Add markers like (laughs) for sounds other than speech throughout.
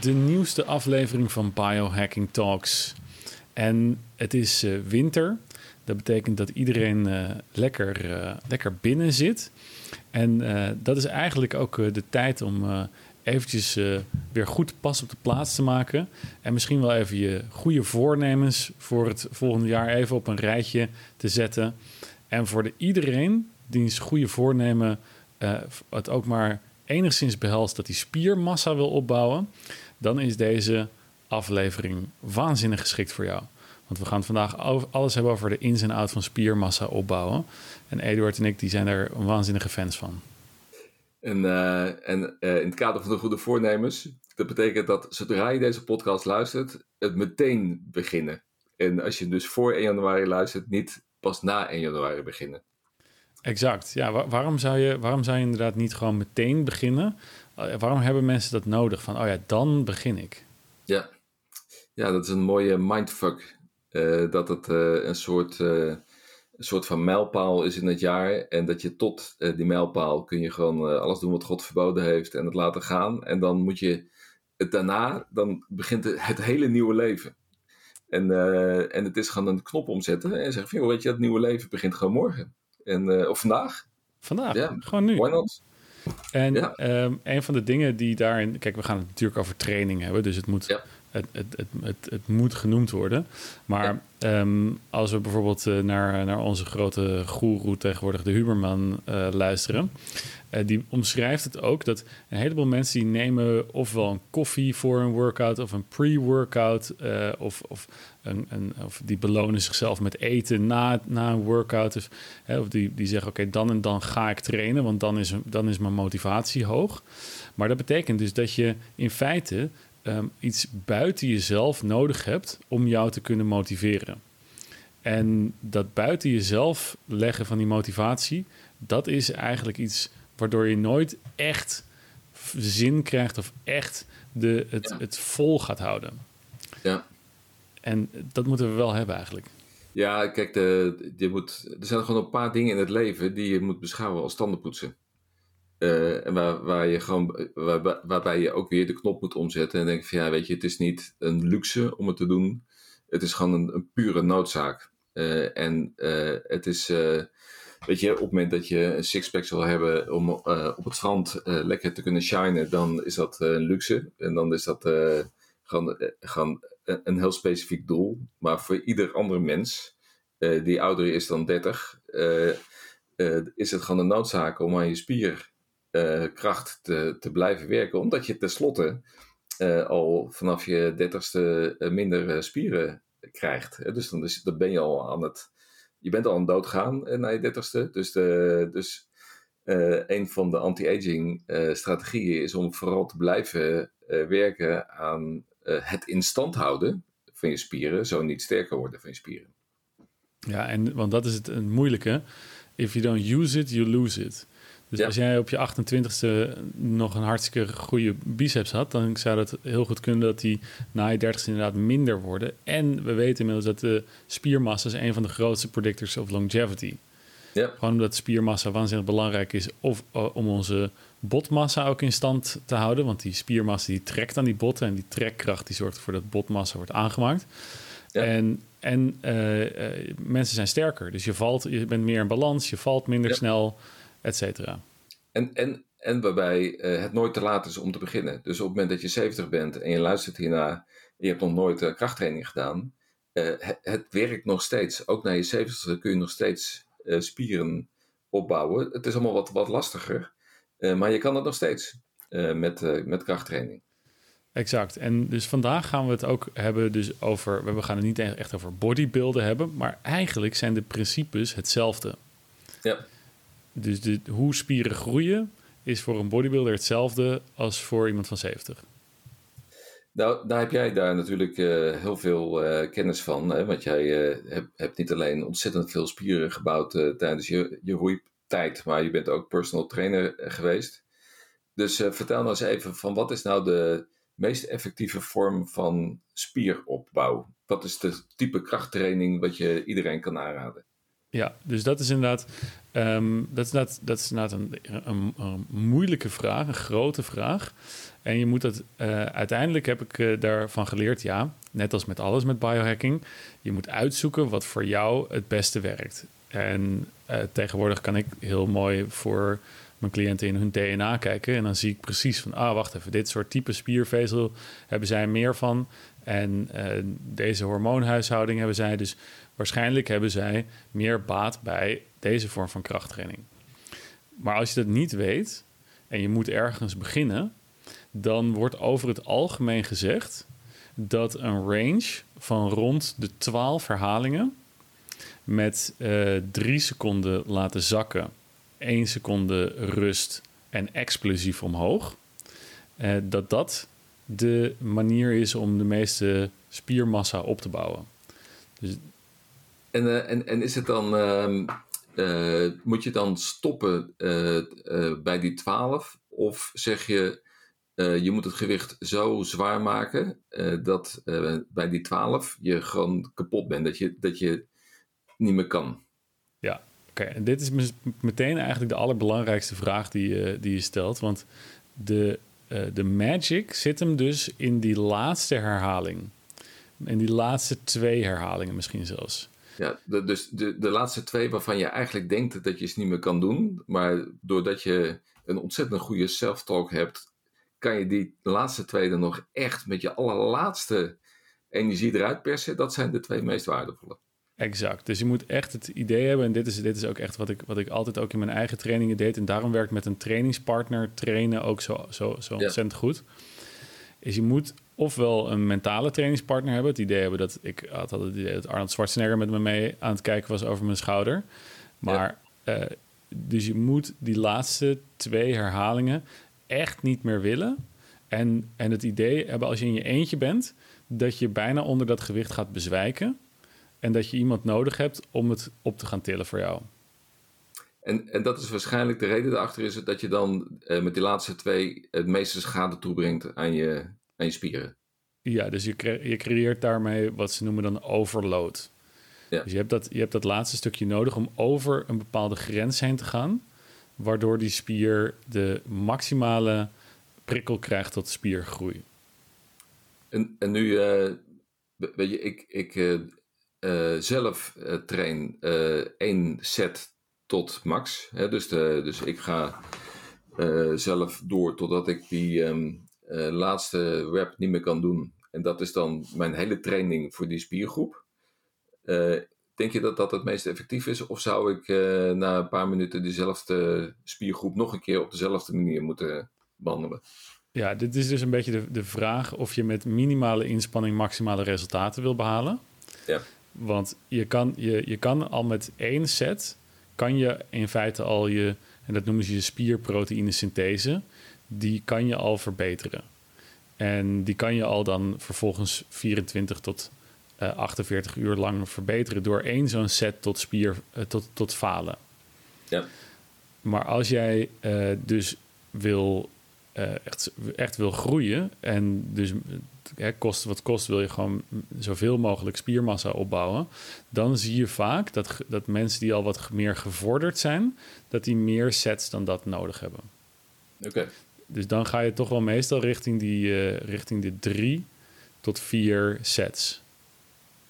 de nieuwste aflevering van Biohacking Talks. En het is uh, winter. Dat betekent dat iedereen uh, lekker, uh, lekker binnen zit. En dat is eigenlijk ook de tijd om eventjes weer goed pas op de plaats te maken. En misschien wel even je goede voornemens voor het volgende jaar even op een rijtje te zetten. En voor de iedereen die zijn goede voornemen het ook maar enigszins behelst dat hij spiermassa wil opbouwen, dan is deze aflevering waanzinnig geschikt voor jou. Want we gaan vandaag alles hebben over de ins en outs van spiermassa opbouwen. En Eduard en ik die zijn er waanzinnige fans van. En, uh, en uh, in het kader van de goede voornemens, dat betekent dat zodra je deze podcast luistert, het meteen beginnen. En als je dus voor 1 januari luistert, niet pas na 1 januari beginnen. Exact. Ja, waarom, zou je, waarom zou je inderdaad niet gewoon meteen beginnen? Uh, waarom hebben mensen dat nodig? Van, oh ja, dan begin ik. Ja, ja dat is een mooie mindfuck. Uh, dat het uh, een, soort, een soort van mijlpaal is in het jaar. En dat je tot die mijlpaal kun je gewoon alles doen wat God verboden heeft en het laten gaan. En dan moet je het daarna, dan begint het, hele nieuwe leven. En, en het is gewoon een knop omzetten en zeggen van, weet je, het nieuwe leven begint gewoon morgen. En, uh, of vandaag. Vandaag, ja. gewoon nu. Why not? En ja. um, een van de dingen die daarin... Kijk, we gaan het natuurlijk over training hebben. Dus het moet, ja. het, het, het, het, het, moet genoemd worden. Maar ja. um, als we bijvoorbeeld uh, naar, naar onze grote goeroe tegenwoordig, de Huberman, uh, luisteren... Uh, die omschrijft het ook dat een heleboel mensen die nemen ofwel een koffie voor een workout of een pre-workout uh, of, of, een, een, of die belonen zichzelf met eten na, na een workout. Of, hè, of die, die zeggen oké, okay, dan en dan ga ik trainen, want dan is, dan is mijn motivatie hoog. Maar dat betekent dus dat je in feite um, iets buiten jezelf nodig hebt om jou te kunnen motiveren. En dat buiten jezelf leggen van die motivatie, dat is eigenlijk iets waardoor je nooit echt zin krijgt of echt de, het, het vol gaat houden. Ja. En dat moeten we wel hebben eigenlijk. Ja, kijk, de, je moet, er zijn gewoon een paar dingen in het leven die je moet beschouwen als tandenpoetsen. Uh, en waar, waar je gewoon, waar, waarbij je ook weer de knop moet omzetten en denken van ja, weet je, het is niet een luxe om het te doen. Het is gewoon een, een pure noodzaak. Uh, en uh, het is, weet je, op het moment dat je een sixpack wil hebben om op het strand lekker te kunnen shinen, dan is dat een luxe. En dan is dat gewoon, gewoon een heel specifiek doel. Maar voor ieder andere mens die ouder is dan 30, is het gewoon een noodzaak om aan je spier uh, kracht te, te blijven werken. Omdat je tenslotte al vanaf je dertigste uh, minder spieren krijgt. Dus dan, dan ben je al aan het. Je bent al aan doodgaan na je dertigste. Dus, de, dus een van de anti-aging strategieën is om vooral te blijven werken aan het in stand houden van je spieren. Zo niet sterker worden van je spieren. Ja, en want dat is het, het moeilijke. If you don't use it, you lose it. Dus ja. als jij op je 28ste nog een hartstikke goede biceps had, dan zou het heel goed kunnen dat die na je 30ste inderdaad minder worden. En we weten inmiddels dat de spiermassa is een van de grootste predictors of longevity. Ja. Gewoon omdat spiermassa waanzinnig belangrijk is of, uh, om onze botmassa ook in stand te houden. Want die spiermassa die trekt aan die botten en die trekkracht die zorgt ervoor dat botmassa wordt aangemaakt. Ja. En, en uh, uh, mensen zijn sterker. Dus je, valt, je bent meer in balans, je valt minder ja. snel et cetera. En, en, en waarbij uh, het nooit te laat is om te beginnen. Dus op het moment dat je 70 bent en je luistert hierna, en je hebt nog nooit krachttraining gedaan, het, het, werkt nog steeds. Ook na je 70ste kun je nog steeds spieren opbouwen. Het is allemaal wat, wat lastiger, maar je kan het nog steeds met, met krachttraining. Exact. En dus vandaag gaan we het ook hebben dus over, we gaan het niet echt over bodybuilden hebben, maar eigenlijk zijn de principes hetzelfde. Ja. Dus de, hoe spieren groeien is voor een bodybuilder hetzelfde als voor iemand van 70. Nou, daar heb jij daar natuurlijk uh, heel veel uh, kennis van. Hè? Want jij uh, hebt, hebt, niet alleen ontzettend veel spieren gebouwd tijdens je, je roeitijd, maar je bent ook personal trainer geweest. Dus vertel nou eens even van wat is nou de meest effectieve vorm van spieropbouw? Wat is de type krachttraining wat je iedereen kan aanraden? Ja, dus dat is inderdaad, um, dat is inderdaad, dat is inderdaad een, een, moeilijke vraag, een grote vraag. En je moet dat, uh, uiteindelijk heb ik daarvan geleerd, ja, net als met alles met biohacking, je moet uitzoeken wat voor jou het beste werkt. En uh, tegenwoordig kan ik heel mooi voor mijn cliënten in hun DNA kijken. En dan zie ik precies van, ah, wacht even, dit soort type spiervezel hebben zij meer van. En deze hormoonhuishouding hebben zij. Dus Waarschijnlijk hebben zij meer baat bij deze vorm van krachttraining. Maar als je dat niet weet en je moet ergens beginnen, dan wordt over het algemeen gezegd dat een range van rond de 12 herhalingen met uh, drie seconden laten zakken, 1 seconde rust en explosief omhoog, uh, dat dat de manier is om de meeste spiermassa op te bouwen. Dus en, uh, en, en is het dan, uh, uh, moet je dan stoppen uh, bij die 12? Of zeg je, je moet het gewicht zo zwaar maken dat bij die 12 je gewoon kapot bent, dat je, dat je niet meer kan? Ja, oké. En dit is meteen eigenlijk de allerbelangrijkste vraag die, die je stelt. Want de, de magic zit hem dus in die laatste herhaling. In die laatste twee herhalingen misschien zelfs. Ja, de, dus de, de laatste twee waarvan je eigenlijk denkt dat je ze niet meer kan doen, maar doordat je een ontzettend goede self-talk hebt, kan je die laatste twee dan nog echt met je allerlaatste energie eruit persen. Dat zijn de twee meest waardevolle. Exact. Dus je moet echt het idee hebben, en dit is, dit is ook echt wat ik, wat ik altijd ook in mijn eigen trainingen deed, en daarom werkt met een trainingspartner trainen ook zo, zo, zo ontzettend goed. Is je moet ofwel een mentale trainingspartner hebben. Het idee hebben dat ik had het idee dat Arnold Schwarzenegger met me mee aan het kijken was over mijn schouder. Maar eh, dus je moet die laatste twee herhalingen echt niet meer willen. En, en het idee hebben als je in je eentje bent, dat je bijna onder dat gewicht gaat bezwijken. En dat je iemand nodig hebt om het op te gaan tillen voor jou. En, en dat is waarschijnlijk de reden daarachter is dat je dan eh, met die laatste twee het meeste schade toebrengt aan je, aan je spieren. Ja, dus je, cre je creëert daarmee wat ze noemen dan overload. Ja. Dus je hebt, dat, je hebt dat laatste stukje nodig om over een bepaalde grens heen te gaan, waardoor die spier de maximale prikkel krijgt tot spiergroei. En, en nu, uh, weet je, ik, ik uh, zelf train één set tot max. Hè? Dus, de, dus ik ga zelf door totdat ik die um, uh, laatste rep niet meer kan doen. En dat is dan mijn hele training voor die spiergroep. Uh, denk je dat dat het meest effectief is? Of zou ik uh, na een paar minuten diezelfde spiergroep nog een keer op dezelfde manier moeten behandelen? Ja, dit is dus een beetje de, de vraag of je met minimale inspanning maximale resultaten wil behalen. Ja. Want je kan, je, je kan al met één set, kan je in feite al je, en dat noemen ze je spierproteïne synthese, die kan je al verbeteren. En die kan je al dan vervolgens 24 tot uh, eh, 48 uur lang verbeteren door één zo'n set tot spier uh, tot, tot falen. Ja. Maar als jij uh, dus wil echt, echt wil groeien en dus hè, kost wat kost, wil je gewoon zoveel mogelijk spiermassa opbouwen, dan zie je vaak dat, dat mensen die al wat meer gevorderd zijn, dat die meer sets dan dat nodig hebben. Oké dus dan ga je toch wel meestal richting, die, uh, richting de drie tot vier sets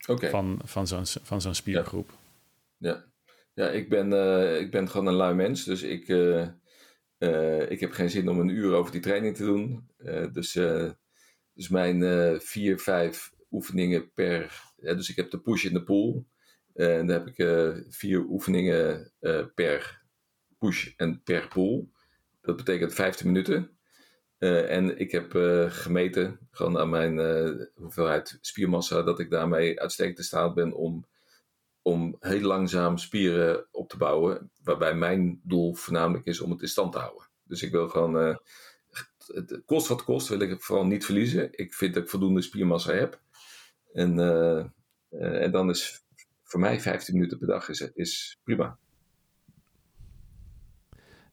okay. van, van zo'n van zo'n spiergroep. Ja. ja, ik, ben, uh, ik ben gewoon een lui mens, dus ik, uh, ik heb geen zin om een uur over die training te doen. dus, dus mijn vier, vijf oefeningen per. dus ik heb de push in de pool. en dan heb ik vier oefeningen per push en per pool. Dat betekent 15 minuten. En ik heb gemeten, gewoon aan mijn hoeveelheid spiermassa, dat ik daarmee uitstekend in staat ben om, om heel langzaam spieren op te bouwen. Waarbij mijn doel voornamelijk is om het in stand te houden. Dus ik wil gewoon, het kost wat kost, wil ik vooral niet verliezen. Ik vind dat ik voldoende spiermassa heb. En, en dan is voor mij 15 minuten per dag is, is prima.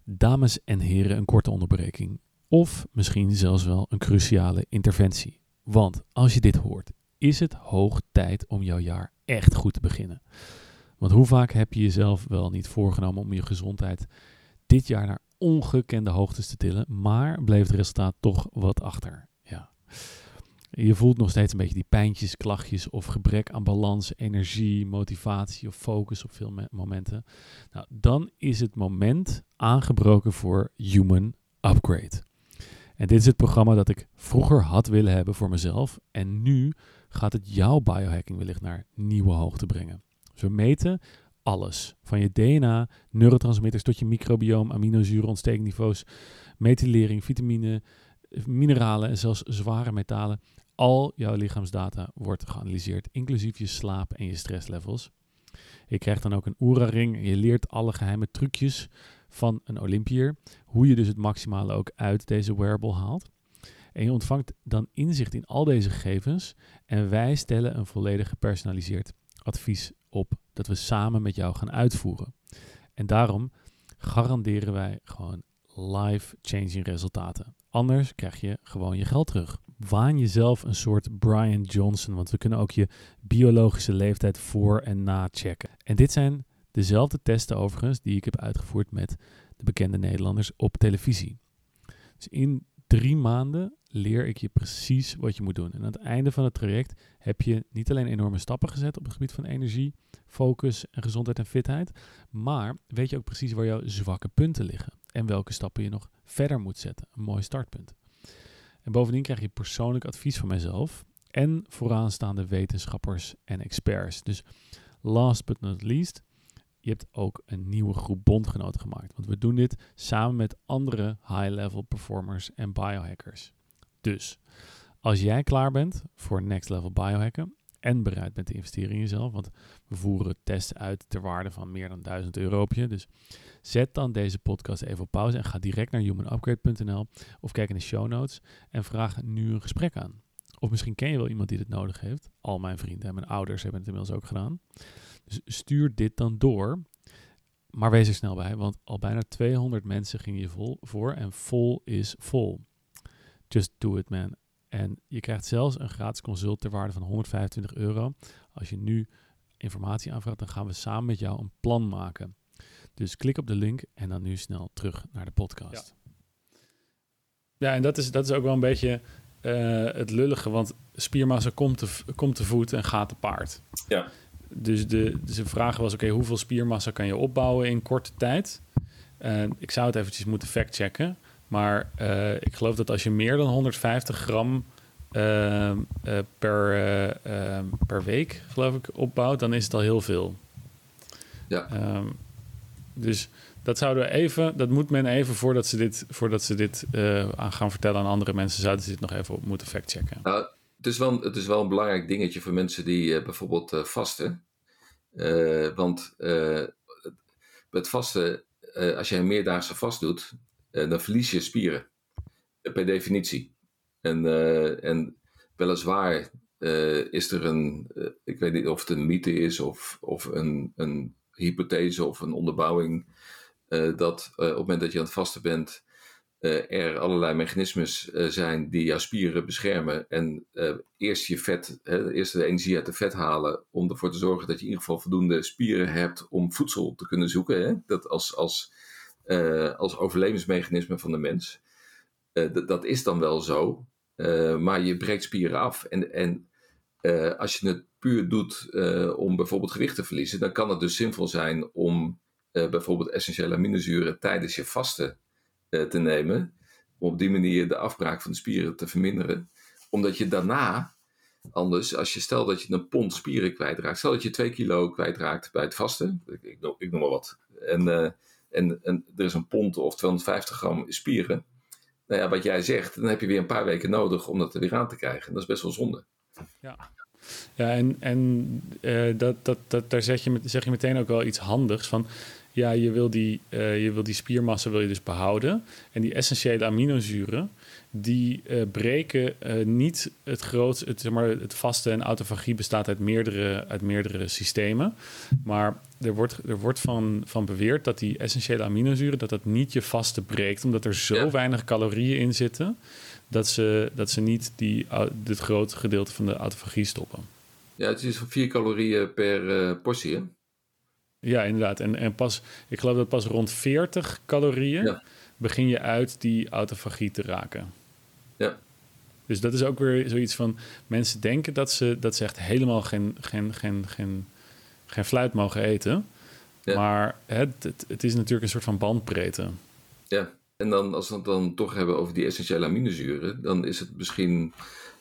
Dames en heren, een korte onderbreking. Of misschien zelfs wel een cruciale interventie. Want als je dit hoort, is het hoog tijd om jouw jaar echt goed te beginnen. Want hoe vaak heb je jezelf wel niet voorgenomen om je gezondheid dit jaar naar ongekende hoogtes te tillen, maar bleef het resultaat toch wat achter? Ja. Je voelt nog steeds een beetje die pijntjes, klachtjes of gebrek aan balans, energie, motivatie of focus op veel momenten. Nou, dan is het moment aangebroken voor Human Upgrade. En dit is het programma dat ik vroeger had willen hebben voor mezelf. En nu gaat het jouw biohacking wellicht naar nieuwe hoogte brengen. Dus we meten alles. Van je DNA, neurotransmitters tot je microbiome, aminozuren, ontstekniveaus, methylering, vitamine, mineralen en zelfs zware metalen. Al jouw lichaamsdata wordt geanalyseerd, inclusief je slaap en je stresslevels. Je krijgt dan ook een Oura-ring je leert alle geheime trucjes van een Olympier. Hoe je dus het maximale ook uit deze wearable haalt. En je ontvangt dan inzicht in al deze gegevens. En wij stellen een volledig gepersonaliseerd advies op dat we samen met jou gaan uitvoeren. En daarom garanderen wij gewoon life-changing resultaten. Anders krijg je gewoon je geld terug. Waan jezelf een soort Brian Johnson, want we kunnen ook je biologische leeftijd voor en na checken. En dit zijn dezelfde testen overigens die ik heb uitgevoerd met de bekende Nederlanders op televisie. Dus in drie maanden leer ik je precies wat je moet doen. En aan het einde van het traject heb je niet alleen enorme stappen gezet op het gebied van energie, focus en gezondheid en fitheid, maar weet je ook precies waar jouw zwakke punten liggen en welke stappen je nog verder moet zetten. Een mooi startpunt. En bovendien krijg je persoonlijk advies van mijzelf en vooraanstaande wetenschappers en experts. Dus last but not least, je hebt ook een nieuwe groep bondgenoten gemaakt. Want we doen dit samen met andere high-level performers en biohackers. Dus als jij klaar bent voor next level biohacken en bereid bent te investeren in jezelf, want we voeren tests uit ter waarde van meer dan 1000 euro op je. Dus zet dan deze podcast even op pauze en ga direct naar humanupgrade.nl of kijk in de show notes en vraag nu een gesprek aan. Of misschien ken je wel iemand die dit nodig heeft. Al mijn vrienden en mijn ouders hebben het inmiddels ook gedaan. Dus stuur dit dan door. Maar wees er snel bij, want al bijna 200 mensen gingen je vol voor en vol is vol. Just do it, man. En je krijgt zelfs een gratis consult ter waarde van 125 euro. Als je nu informatie aanvraagt, dan gaan we samen met jou een plan maken. Dus klik op de link en dan nu snel terug naar de podcast. Ja, ja en dat is, dat is ook wel een beetje uh, het lullige, want spiermassa komt te, komt te voet en gaat te paard. Ja. Dus de, dus de vraag was, oké, hoeveel spiermassa kan je opbouwen in korte tijd? Uh, ik zou het eventjes moeten factchecken. Maar uh, ik geloof dat als je meer dan 150 gram uh, per, ehm, per week, geloof ik, opbouwt, dan is het al heel veel. Ja. Um, dus dat zouden we even, dat moet men even voordat ze dit, voordat ze dit aan gaan vertellen aan andere mensen, zouden ze dit nog even op moeten factchecken. Nou, het is, wel, het is wel een belangrijk dingetje voor mensen die bijvoorbeeld vasten. want met vasten, als je een meerdaagse vast doet, dan verlies je spieren. Uh, per definitie. En, uh, en weliswaar is er een, ik weet niet of het een mythe is of, of een, een hypothese of een onderbouwing, dat op het moment dat je aan het vasten bent, er allerlei mechanismes zijn die jouw spieren beschermen. En eerst je vet, eerst de energie uit de vet halen, om ervoor te zorgen dat je in ieder geval voldoende spieren hebt om voedsel te kunnen zoeken. Hè? Dat als, als uh, als overlevingsmechanisme van de mens. Uh, dat is dan wel zo, uh, maar je breekt spieren af. En, en als je het puur doet om bijvoorbeeld gewicht te verliezen, dan kan het dus zinvol zijn om bijvoorbeeld essentiële aminozuren tijdens je vasten te nemen. Om op die manier de afbraak van de spieren te verminderen. Omdat je daarna anders, als je stel dat je een pond spieren kwijtraakt, stel dat je 2 kilo kwijtraakt bij het vasten, ik, ik noem maar wat. En en, en er is een pond of 250 gram spieren. Nou ja, wat jij zegt, dan heb je weer een paar weken nodig om dat er weer aan te krijgen. Dat is best wel zonde. Ja, ja en, en uh, dat, dat, dat, daar zeg je, zeg je meteen ook wel iets handigs van. Ja, je wil die, uh, je wil die spiermassa wil je dus behouden. En die essentiële aminozuren, die uh, breken uh, niet het grootste, het, zeg maar, het vaste en autofagie bestaat uit meerdere, uit meerdere systemen. Maar er wordt, er wordt van, van beweerd dat die essentiële aminozuren, dat dat niet je vaste breekt, omdat er zo weinig calorieën in zitten, dat ze, dat ze niet die, dit grote gedeelte van de autofagie stoppen. Ja, het is 4 calorieën per uh, portie, hè? Ja, inderdaad. En, en pas, ik geloof dat pas rond 40 calorieën begin je uit die autofagie te raken. Dus dat is ook weer zoiets van mensen denken dat ze, dat ze echt helemaal geen, geen, geen, geen, geen fluit mogen eten. Maar het, het, het, is natuurlijk een soort van bandbreedte. Ja, en dan als we het dan toch hebben over die essentiële aminozuren, dan is het misschien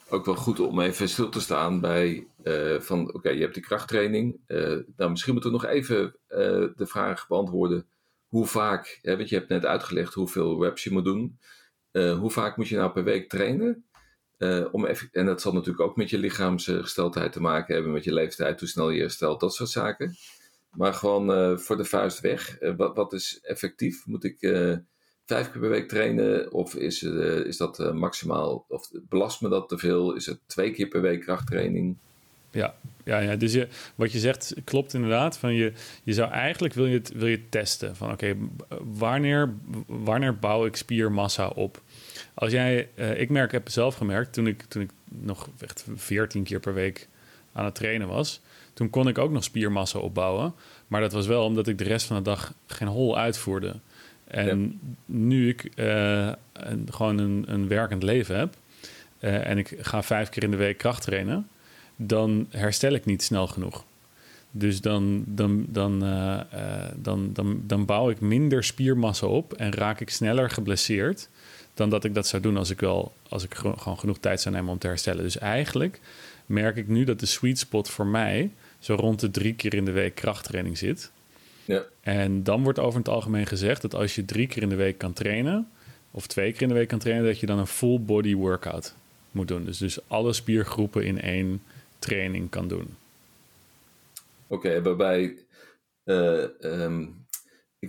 ook wel goed om even stil te staan bij uh, van oké, je hebt die krachttraining. Uh, nou, misschien moeten we nog even uh, de vraag beantwoorden. Hoe vaak, hè, want je hebt net uitgelegd hoeveel reps je moet doen. hoe vaak moet je nou per week trainen? Om even, en dat zal natuurlijk ook met je lichaamsgesteldheid te maken hebben, met je leeftijd, hoe snel je herstelt, dat soort zaken. Maar gewoon voor de vuist weg. wat, wat is effectief? Moet ik vijf keer per week trainen? Of is, is dat maximaal, of belast me dat te veel? Is het twee keer per week krachttraining? Ja, ja, ja. dus je, wat je zegt klopt inderdaad. Van je, je zou eigenlijk wil je wil je testen van oké, wanneer, wanneer bouw ik spiermassa op? Als jij, uh, ik merk, heb zelf gemerkt toen ik, toen ik nog echt 14 keer per week aan het trainen was, toen kon ik ook nog spiermassa opbouwen. Maar dat was wel omdat ik de rest van de dag geen hol uitvoerde. En nu ik uh, een, gewoon een, een, werkend leven heb uh, en ik ga vijf keer in de week kracht trainen, dan herstel ik niet snel genoeg. Dus dan, dan, dan, uh, dan, dan, dan bouw ik minder spiermassa op en raak ik sneller geblesseerd dan dat ik dat zou doen als ik, wel, als ik gewoon genoeg tijd zou nemen om te herstellen. Dus eigenlijk merk ik nu dat de sweet spot voor mij zo rond de drie keer in de week krachttraining zit. Ja. En dan wordt over het algemeen gezegd dat als je drie keer in de week kan trainen, of twee keer in de week kan trainen, dat je dan een full body workout moet doen. Dus, dus alle spiergroepen in één training kan doen. Oké, waarbij. Uh, um,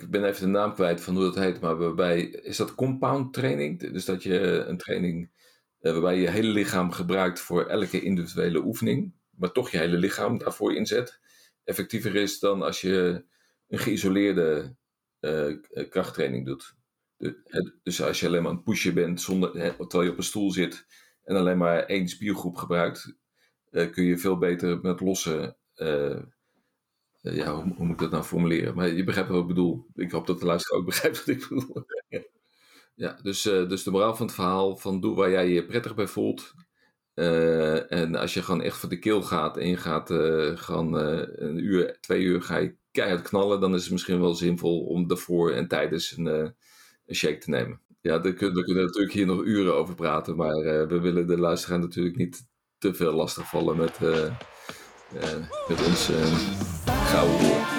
ik ben even de naam kwijt van hoe dat heet, maar waarbij. Is dat compound training? Dus dat je een training. Uh, waarbij je hele lichaam gebruikt voor elke individuele oefening, maar toch je hele lichaam daarvoor inzet. Effectiever is dan als je een geïsoleerde uh, krachttraining doet. dus als je alleen maar een pushen bent zonder, terwijl je op een stoel zit en alleen maar één spiergroep gebruikt, kun je veel beter met losse. Uh, ja, hoe, moet ik dat nou formuleren? Maar je begrijpt wat ik bedoel. Ik hoop dat de luisteraar ook (laughs) begrijpt wat ik bedoel. ja, dus, dus de moraal van het verhaal: van doe waar jij je prettig bij voelt. en als je gewoon echt voor de keel gaat en je gaat gewoon een uur, twee uur ga je keihard knallen, dan is het misschien wel zinvol om daarvoor en tijdens een, shake te nemen. Ja, daar kunnen, we natuurlijk hier nog uren over praten, maar we willen de luisteraar natuurlijk niet te veel lastigvallen met, met ons Raul.